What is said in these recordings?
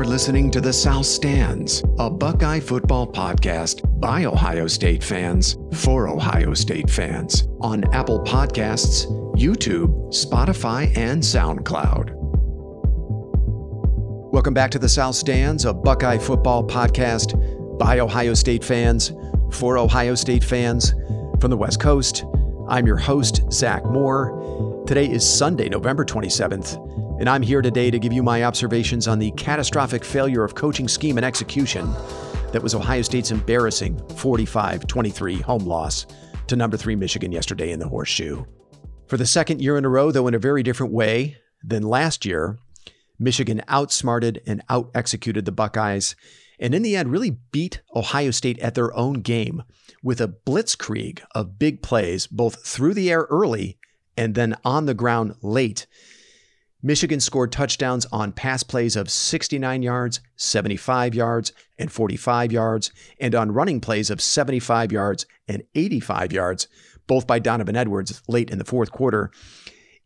You're listening to The South Stands, a Buckeye football podcast by Ohio State fans for Ohio State fans on Apple Podcasts, YouTube, Spotify, and SoundCloud. Welcome back to The South Stands, a Buckeye football podcast by Ohio State fans for Ohio State fans from the West Coast. I'm your host, Zach Moore. Today is Sunday, November 27th and I'm here today to give you my observations on the catastrophic failure of coaching scheme and execution that was Ohio State's embarrassing 45 23 home loss to number three Michigan yesterday in the horseshoe. For the second year in a row, though in a very different way than last year, Michigan outsmarted and out executed the Buckeyes, and in the end, really beat Ohio State at their own game with a blitzkrieg of big plays, both through the air early and then on the ground late Michigan scored touchdowns on pass plays of 69 yards, 75 yards, and 45 yards, and on running plays of 75 yards and 85 yards, both by Donovan Edwards late in the fourth quarter.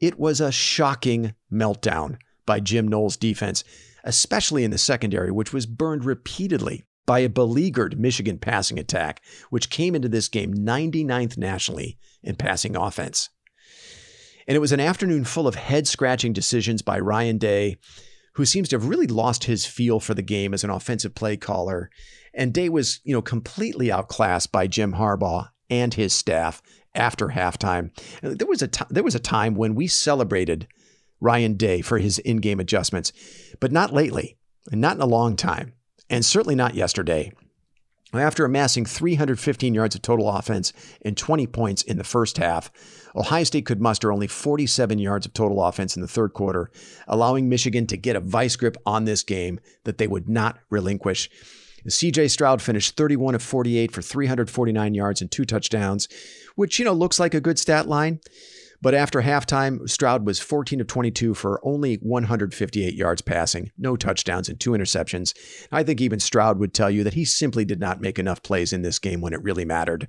It was a shocking meltdown by Jim Knowles' defense, especially in the secondary, which was burned repeatedly by a beleaguered Michigan passing attack, which came into this game 99th nationally in passing offense. And it was an afternoon full of head scratching decisions by Ryan Day, who seems to have really lost his feel for the game as an offensive play caller. And Day was, you know, completely outclassed by Jim Harbaugh and his staff after halftime. There was a t- there was a time when we celebrated Ryan Day for his in-game adjustments, but not lately, and not in a long time, and certainly not yesterday. After amassing 315 yards of total offense and 20 points in the first half, Ohio State could muster only 47 yards of total offense in the third quarter, allowing Michigan to get a vice grip on this game that they would not relinquish. CJ Stroud finished 31 of 48 for 349 yards and two touchdowns, which, you know, looks like a good stat line. But after halftime, Stroud was 14 of 22 for only 158 yards passing, no touchdowns, and two interceptions. I think even Stroud would tell you that he simply did not make enough plays in this game when it really mattered.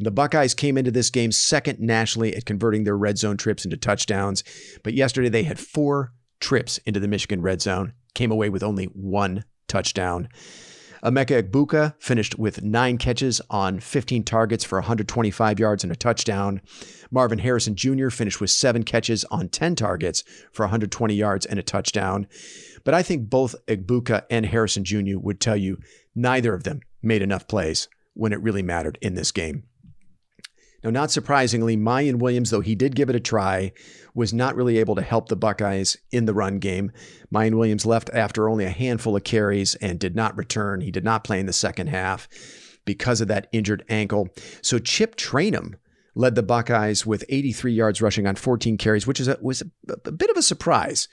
The Buckeyes came into this game second nationally at converting their red zone trips into touchdowns, but yesterday they had four trips into the Michigan red zone, came away with only one touchdown. Emeka Egbuka finished with nine catches on 15 targets for 125 yards and a touchdown. Marvin Harrison Jr. finished with seven catches on 10 targets for 120 yards and a touchdown. But I think both Egbuka and Harrison Jr. would tell you neither of them made enough plays when it really mattered in this game. Now, not surprisingly, Miyan Williams, though he did give it a try, was not really able to help the Buckeyes in the run game. Miyan Williams left after only a handful of carries and did not return. He did not play in the second half because of that injured ankle. So Chip Trayanum led the Buckeyes with 83 yards rushing on 14 carries, which is a, was a, a bit of a surprise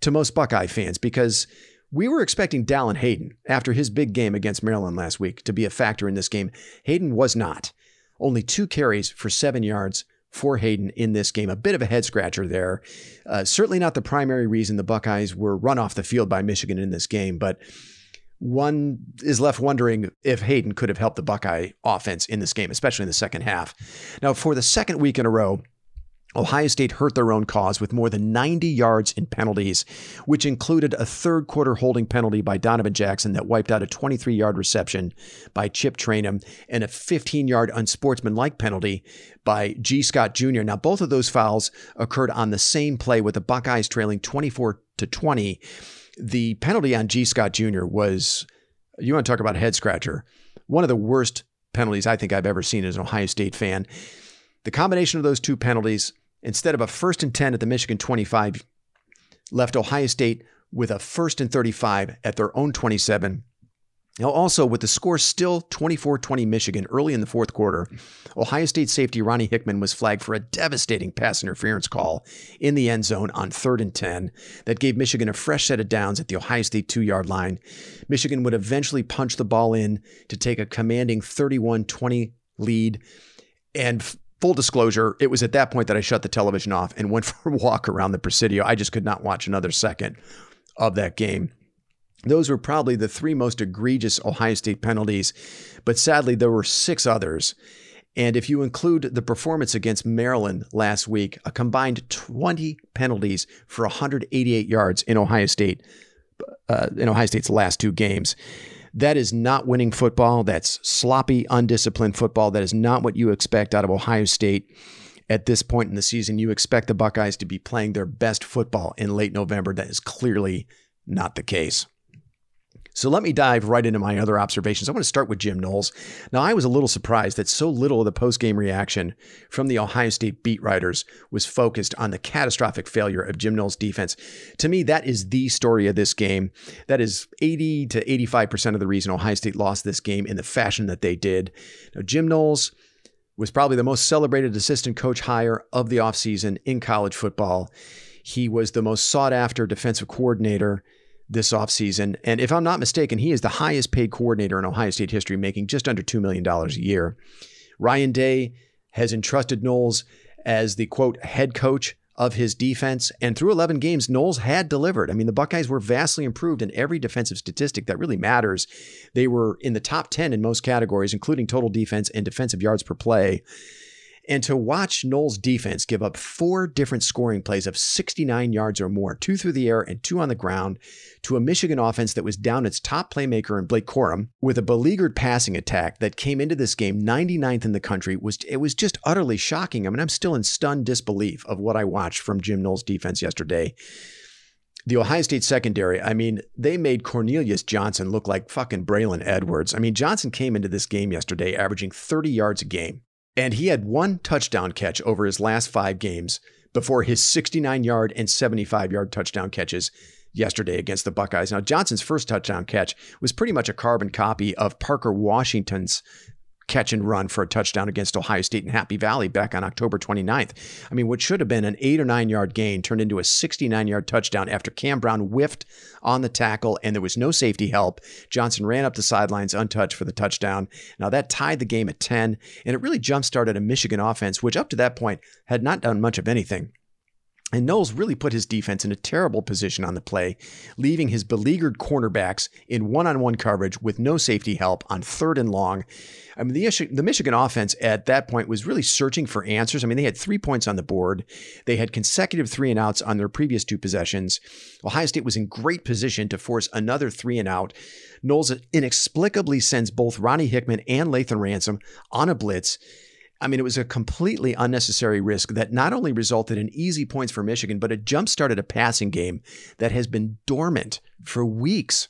to most Buckeye fans because we were expecting Dallan Hayden after his big game against Maryland last week to be a factor in this game. Hayden was not. Only two carries for seven yards for Hayden in this game. A bit of a head scratcher there. Uh, certainly not the primary reason the Buckeyes were run off the field by Michigan in this game, but one is left wondering if Hayden could have helped the Buckeye offense in this game, especially in the second half. Now, for the second week in a row, Ohio State hurt their own cause with more than 90 yards in penalties, which included a third quarter holding penalty by Donovan Jackson that wiped out a 23 yard reception by Chip Trayanum and a 15 yard unsportsmanlike penalty by Gee Scott Jr. Now, both of those fouls occurred on the same play with the Buckeyes trailing 24 to 20. The penalty on Gee Scott Jr. was, you want to talk about a head scratcher, one of the worst penalties I think I've ever seen as an Ohio State fan. The combination of those two penalties instead of a first and 10 at the Michigan 25, left Ohio State with a first and 35 at their own 27. Now, also with the score still 24 20 Michigan early in the fourth quarter, Ohio State safety Ronnie Hickman was flagged for a devastating pass interference call in the end zone on third and 10 that gave Michigan a fresh set of downs at the Ohio State two yard line. Michigan would eventually punch the ball in to take a commanding 31 20 lead. And full disclosure, it was at that point that I shut the television off and went for a walk around the Presidio. I just could not watch another second of that game. Those were probably the three most egregious Ohio State penalties, but sadly, there were six others. And if you include the performance against Maryland last week, a combined 20 penalties for 188 yards in Ohio State uh, in Ohio State's last two games. That is not winning football. That's sloppy, undisciplined football. That is not what you expect out of Ohio State at this point in the season. You expect the Buckeyes to be playing their best football in late November. That is clearly not the case. So let me dive right into my other observations. I want to start with Jim Knowles. Now, I was a little surprised that so little of the post-game reaction from the Ohio State beat writers was focused on the catastrophic failure of Jim Knowles' defense. To me, that is the story of this game. That is 80 to 85% of the reason Ohio State lost this game in the fashion that they did. Now, Jim Knowles was probably the most celebrated assistant coach hire of the offseason in college football. He was the most sought after defensive coordinator this offseason. And if I'm not mistaken, he is the highest paid coordinator in Ohio State history, making just under $2 million a year. Ryan Day has entrusted Knowles as the quote head coach of his defense. And through 11 games, Knowles had delivered. I mean, the Buckeyes were vastly improved in every defensive statistic that really matters. They were in the top 10 in most categories, including total defense and defensive yards per play. And to watch Knowles' defense give up four different scoring plays of 69 yards or more, two through the air and two on the ground, to a Michigan offense that was down its top playmaker in Blake Corum with a beleaguered passing attack that came into this game 99th in the country was it was just utterly shocking. I mean, I'm still in stunned disbelief of what I watched from Jim Knowles' defense yesterday. The Ohio State secondary, I mean, they made Cornelius Johnson look like fucking Braylon Edwards. I mean, Johnson came into this game yesterday averaging 30 yards a game. And he had one touchdown catch over his last five games before his 69 yard and 75 yard touchdown catches yesterday against the Buckeyes. Now, Johnson's first touchdown catch was pretty much a carbon copy of Parker Washington's catch and run for a touchdown against Ohio State in Happy Valley back on October 29th. I mean, what should have been an eight or nine yard gain turned into a 69 yard touchdown after Cam Brown whiffed on the tackle and there was no safety help. Johnson ran up the sidelines untouched for the touchdown. Now that tied the game at 10, and it really jump started a Michigan offense, which up to that point had not done much of anything. And Knowles really put his defense in a terrible position on the play, leaving his beleaguered cornerbacks in one on one coverage with no safety help on third and long. I mean, the, the Michigan offense at that point was really searching for answers. I mean, they had three points on the board, they had consecutive three and outs on their previous two possessions. Ohio State was in great position to force another three and out. Knowles inexplicably sends both Ronnie Hickman and Lathan Ransom on a blitz. I mean, it was a completely unnecessary risk that not only resulted in easy points for Michigan, but it jump started a passing game that has been dormant for weeks.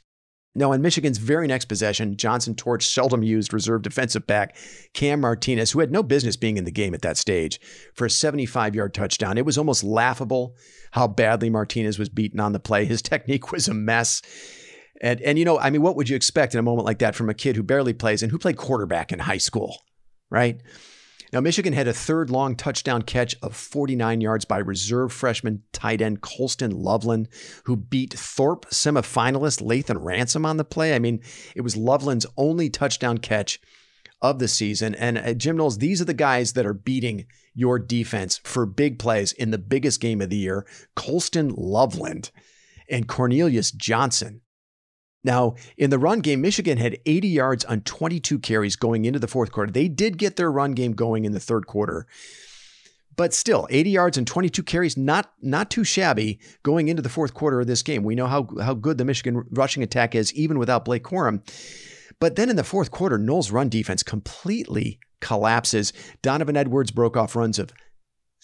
Now, in Michigan's very next possession, Johnson torched seldom used reserve defensive back Cam Martinez, who had no business being in the game at that stage, for a 75 yard touchdown. It was almost laughable how badly Martinez was beaten on the play. His technique was a mess. And, and, you know, I mean, what would you expect in a moment like that from a kid who barely plays and who played quarterback in high school, right? Now, Michigan had a third long touchdown catch of 49 yards by reserve freshman tight end Colston Loveland, who beat Thorpe semifinalist Lathan Ransom on the play. I mean, it was Loveland's only touchdown catch of the season. And uh, Jim Knowles, these are the guys that are beating your defense for big plays in the biggest game of the year Colston Loveland and Cornelius Johnson. Now, in the run game, Michigan had 80 yards on 22 carries going into the fourth quarter. They did get their run game going in the third quarter. But still, 80 yards and 22 carries, not not too shabby going into the fourth quarter of this game. We know how, how good the Michigan rushing attack is, even without Blake Corum. But then in the fourth quarter, Knowles' run defense completely collapses. Donovan Edwards broke off runs of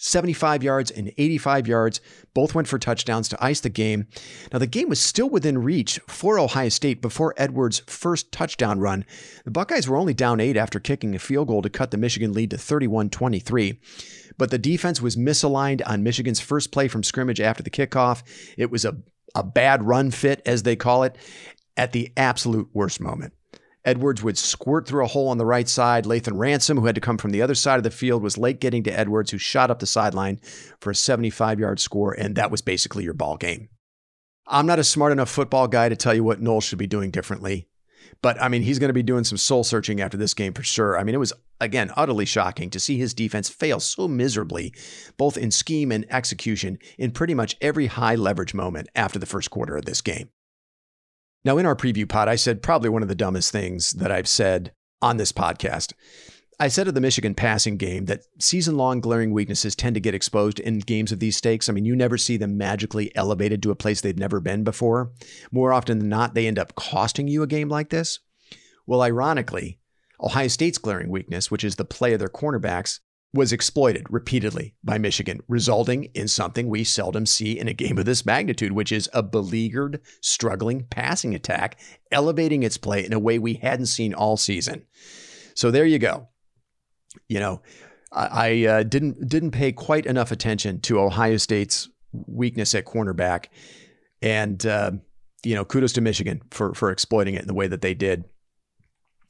75 yards and 85 yards. Both went for touchdowns to ice the game. Now, the game was still within reach for Ohio State before Edwards' first touchdown run. The Buckeyes were only down eight after kicking a field goal to cut the Michigan lead to 31 23. But the defense was misaligned on Michigan's first play from scrimmage after the kickoff. It was a, a bad run fit, as they call it, at the absolute worst moment. Edwards would squirt through a hole on the right side. Lathan Ransom, who had to come from the other side of the field, was late getting to Edwards, who shot up the sideline for a 75 yard score, and that was basically your ball game. I'm not a smart enough football guy to tell you what Knowles should be doing differently. But I mean, he's going to be doing some soul searching after this game for sure. I mean, it was, again, utterly shocking to see his defense fail so miserably, both in scheme and execution, in pretty much every high leverage moment after the first quarter of this game. Now, in our preview pod, I said probably one of the dumbest things that I've said on this podcast. I said of the Michigan passing game that season long glaring weaknesses tend to get exposed in games of these stakes. I mean, you never see them magically elevated to a place they've never been before. More often than not, they end up costing you a game like this. Well, ironically, Ohio State's glaring weakness, which is the play of their cornerbacks, was exploited repeatedly by Michigan, resulting in something we seldom see in a game of this magnitude, which is a beleaguered, struggling passing attack, elevating its play in a way we hadn't seen all season. So there you go. You know, I, uh, didn't didn't pay quite enough attention to Ohio State's weakness at cornerback, and uh, you know, kudos to Michigan for for exploiting it in the way that they did.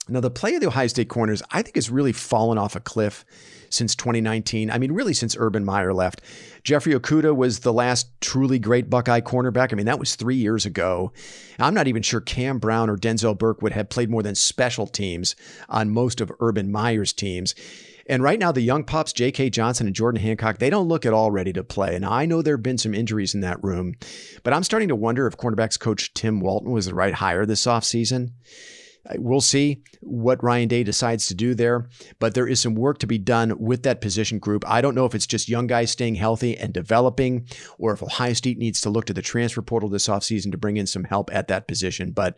Now, the play of the Ohio State corners, I think, has really fallen off a cliff since 2019. I mean, really since Urban Meyer left. Jeffrey Okudah was the last truly great Buckeye cornerback. I mean, that was three years ago. I'm not even sure Cam Brown or Denzel Burke would have played more than special teams on most of Urban Meyer's teams. And right now, the young pups, J.K. Johnson and Jordan Hancock, they don't look at all ready to play. And I know there have been some injuries in that room, but I'm starting to wonder if cornerbacks coach Tim Walton was the right hire this offseason. We'll see what Ryan Day decides to do there, but there is some work to be done with that position group. I don't know if it's just young guys staying healthy and developing, or if Ohio State needs to look to the transfer portal this offseason to bring in some help at that position. But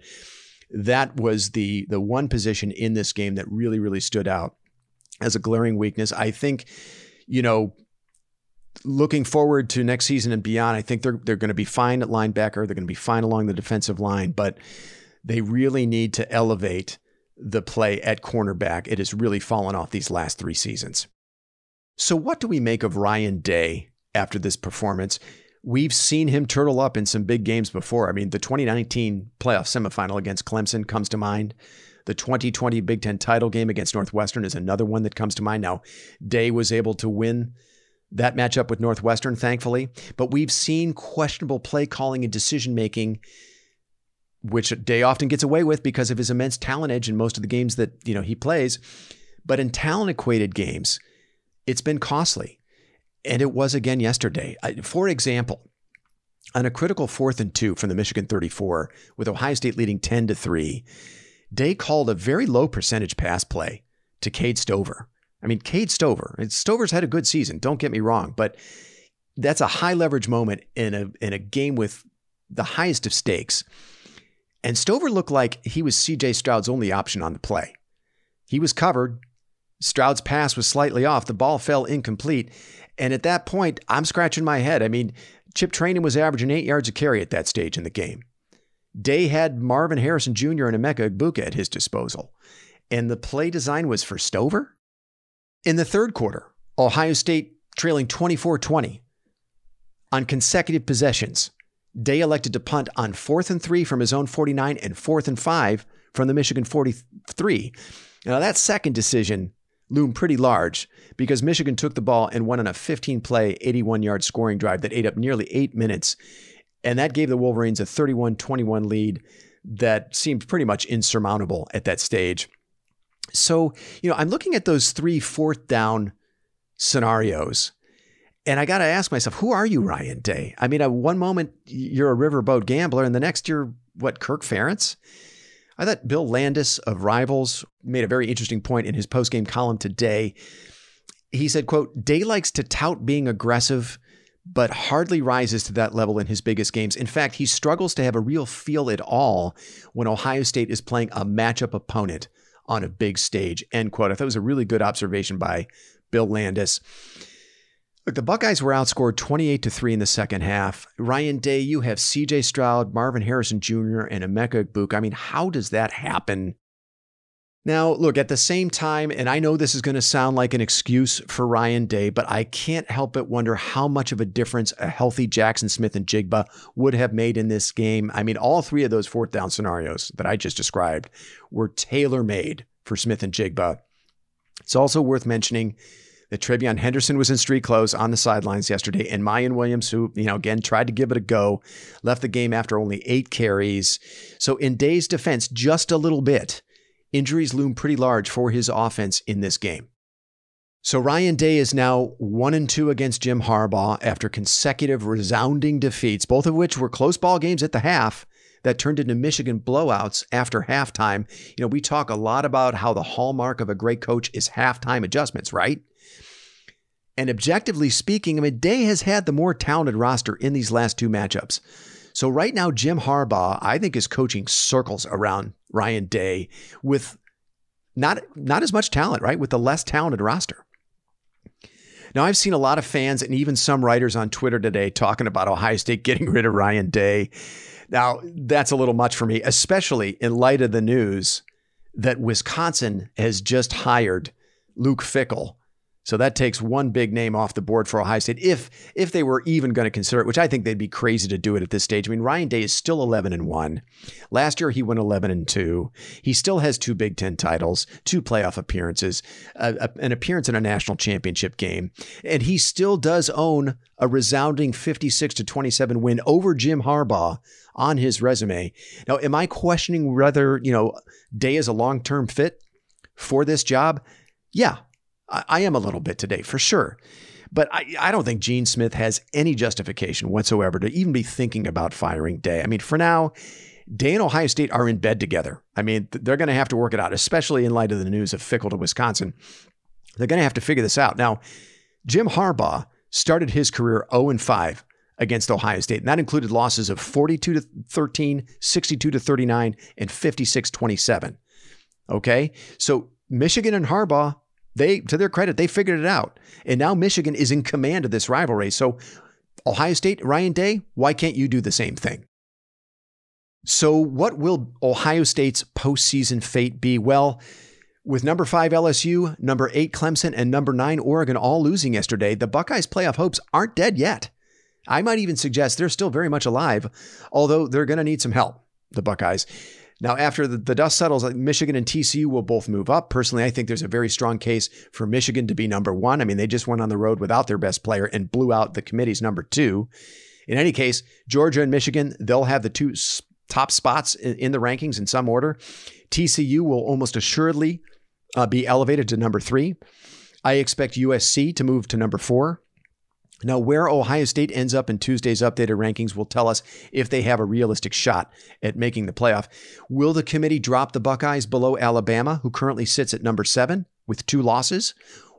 that was the the one position in this game that really, really stood out as a glaring weakness. I think, you know, looking forward to next season and beyond, I think they're they're going to be fine at linebacker. They're going to be fine along the defensive line, but they really need to elevate the play at cornerback. It has really fallen off these last three seasons. So, what do we make of Ryan Day after this performance? We've seen him turtle up in some big games before. I mean, the 2019 playoff semifinal against Clemson comes to mind. The 2020 Big Ten title game against Northwestern is another one that comes to mind. Now, Day was able to win that matchup with Northwestern, thankfully, but we've seen questionable play calling and decision making which Day often gets away with because of his immense talent edge in most of the games that you know he plays. But in talent equated games, it's been costly, and it was again yesterday. For example, on a critical fourth and two from the Michigan 34, with Ohio State leading 10 to three, Day called a very low percentage pass play to Cade Stover. I mean, Cade Stover. Stover's had a good season. Don't get me wrong, but that's a high leverage moment in a in a game with the highest of stakes and Stover looked like he was CJ Stroud's only option on the play. He was covered. Stroud's pass was slightly off. The ball fell incomplete. And at that point, I'm scratching my head. I mean, Chip Trayanum was averaging eight yards a carry at that stage in the game. Day had Marvin Harrison Jr. and Emeka Egbuka at his disposal. And the play design was for Stover? In the third quarter, Ohio State trailing 24 20 on consecutive possessions. Day elected to punt on fourth and three from his own 49 and fourth and five from the Michigan 43. Now, that second decision loomed pretty large because Michigan took the ball and went on a 15 play, 81 yard scoring drive that ate up nearly eight minutes. And that gave the Wolverines a 31 21 lead that seemed pretty much insurmountable at that stage. So, you know, I'm looking at those three fourth down scenarios and I got to ask myself, who are you, Ryan Day? I mean, at one moment you're a riverboat gambler, and the next you're what, Kirk Ferentz? I thought Bill Landis of Rivals made a very interesting point in his postgame column today. He said, quote, Day likes to tout being aggressive, but hardly rises to that level in his biggest games. In fact, he struggles to have a real feel at all when Ohio State is playing a matchup opponent on a big stage. End quote. I thought it was a really good observation by Bill Landis. Look, the Buckeyes were outscored 28 to 3 in the second half. Ryan Day, you have CJ Stroud, Marvin Harrison Jr., and Emeka Egbuka. I mean, how does that happen? Now, look, at the same time, and I know this is going to sound like an excuse for Ryan Day, but I can't help but wonder how much of a difference a healthy Jaxon Smith-Njigba would have made in this game. I mean, all three of those fourth down scenarios that I just described were tailor made for Smith and Jigba. It's also worth mentioning that Henderson was in street clothes on the sidelines yesterday, and Miyan Williams, who, you know, again tried to give it a go, left the game after only eight carries. So, in Day's defense, just a little bit, injuries loom pretty large for his offense in this game. So Ryan Day is now one and two against Jim Harbaugh after consecutive resounding defeats, both of which were close ball games at the half. that turned into Michigan blowouts after halftime. You know, we talk a lot about how the hallmark of a great coach is halftime adjustments, right? And objectively speaking, I mean, Day has had the more talented roster in these last two matchups. So right now, Jim Harbaugh, I think, is coaching circles around Ryan Day with not not as much talent, right? With the less talented roster. Now, I've seen a lot of fans and even some writers on Twitter today talking about Ohio State getting rid of Ryan Day. Now, that's a little much for me, especially in light of the news that Wisconsin has just hired Luke Fickell so that takes one big name off the board for Ohio State, if if they were even going to consider it, which I think they'd be crazy to do it at this stage. I mean, Ryan Day is still 11 and one. Last year he went 11 and two. He still has two Big Ten titles, two playoff appearances, an appearance in a national championship game, and he still does own a resounding 56 to 27 win over Jim Harbaugh on his resume. Now, am I questioning whether you know Day is a long term fit for this job? Yeah, I, am a little bit today for sure. But I, I don't think Gene Smith has any justification whatsoever to even be thinking about firing Day. I mean, for now, Day and Ohio State are in bed together. I mean, they're going to have to work it out, especially in light of the news of Fickell to Wisconsin. They're going to have to figure this out. Now, Jim Harbaugh started his career 0 and 5 against Ohio State, and that included losses of 42 to 13, 62 to 39, and 56 27. Okay? So Michigan and Harbaugh they, to their credit, they figured it out. And now Michigan is in command of this rivalry. So, Ohio State, Ryan Day, why can't you do the same thing? So, what will Ohio State's postseason fate be? Well, with number five LSU, number eight Clemson, and number nine Oregon all losing yesterday, the Buckeyes' playoff hopes aren't dead yet. I might even suggest they're still very much alive, although they're going to need some help, the Buckeyes. Now, after the, the dust settles, Michigan and TCU will both move up. Personally, I think there's a very strong case for Michigan to be number one. I mean, they just went on the road without their best player and blew out the committee's number two. In any case, Georgia and Michigan, they'll have the two top spots in, the rankings in some order. TCU will almost assuredly uh, be elevated to number three. I expect USC to move to number four. Now, where Ohio State ends up in Tuesday's updated rankings will tell us if they have a realistic shot at making the playoff. Will the committee drop the Buckeyes below Alabama, who currently sits at number seven with two losses?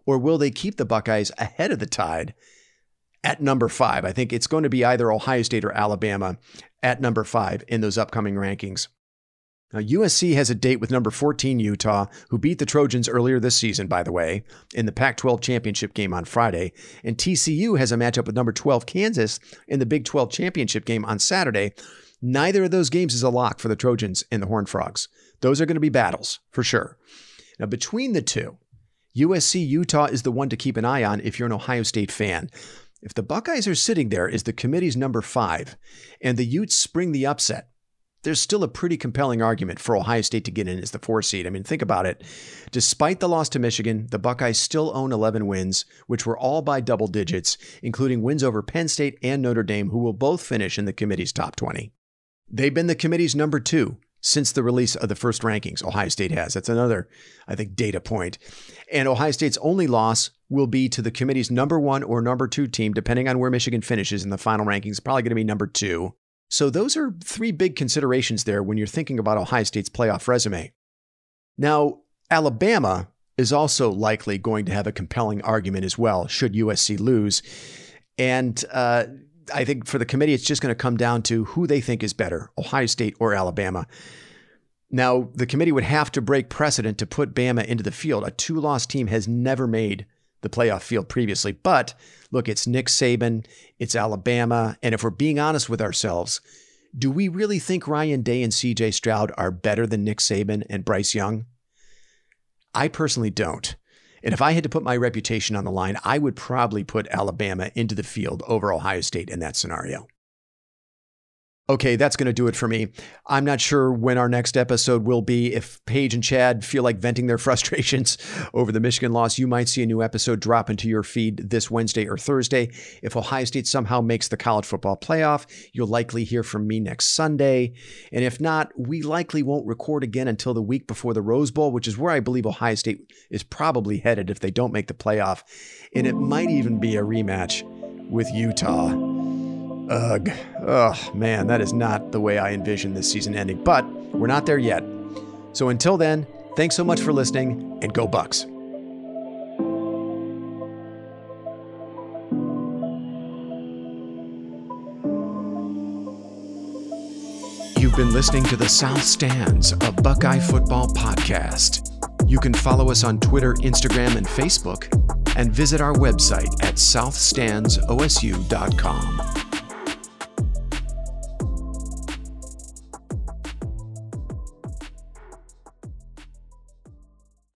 Or will they keep the Buckeyes ahead of the tide at number five? I think it's going to be either Ohio State or Alabama at number five in those upcoming rankings. Now, USC has a date with number 14 Utah, who beat the Trojans earlier this season, by the way, in the Pac 12 championship game on Friday. And TCU has a matchup with number 12 Kansas in the Big 12 championship game on Saturday. Neither of those games is a lock for the Trojans and the Horned Frogs. Those are going to be battles, for sure. Now, between the two, USC Utah is the one to keep an eye on if you're an Ohio State fan. If the Buckeyes are sitting there as the committee's number five, and the Utes spring the upset, there's still a pretty compelling argument for Ohio State to get in as the four seed. I mean, think about it. Despite the loss to Michigan, the Buckeyes still own 11 wins, which were all by double digits, including wins over Penn State and Notre Dame, who will both finish in the committee's top 20. They've been the committee's number two since the release of the first rankings. Ohio State has. That's another, I think, data point. And Ohio State's only loss will be to the committee's number one or number two team, depending on where Michigan finishes in the final rankings. Probably going to be number two. So those are three big considerations there when you're thinking about Ohio State's playoff resume. Now, Alabama is also likely going to have a compelling argument as well, should USC lose. And uh, I think for the committee, it's just going to come down to who they think is better, Ohio State or Alabama. Now, the committee would have to break precedent to put Bama into the field. A two loss team has never made the playoff field previously. But look, it's Nick Saban, it's Alabama. And if we're being honest with ourselves, do we really think Ryan Day and CJ Stroud are better than Nick Saban and Bryce Young? I personally don't. And if I had to put my reputation on the line, I would probably put Alabama into the field over Ohio State in that scenario. Okay, that's going to do it for me. I'm not sure when our next episode will be. If Paige and Chad feel like venting their frustrations over the Michigan loss, you might see a new episode drop into your feed this Wednesday or Thursday. If Ohio State somehow makes the college football playoff, you'll likely hear from me next Sunday. And if not, we likely won't record again until the week before the Rose Bowl, which is where I believe Ohio State is probably headed if they don't make the playoff. And it might even be a rematch with Utah. Ugh. Oh, man, that is not the way I envision this season ending. But we're not there yet. So until then, thanks so much for listening and go Bucks. You've been listening to the South Stands, a Buckeye football podcast. You can follow us on Twitter, Instagram, and Facebook, and visit our website at southstandsosu.com.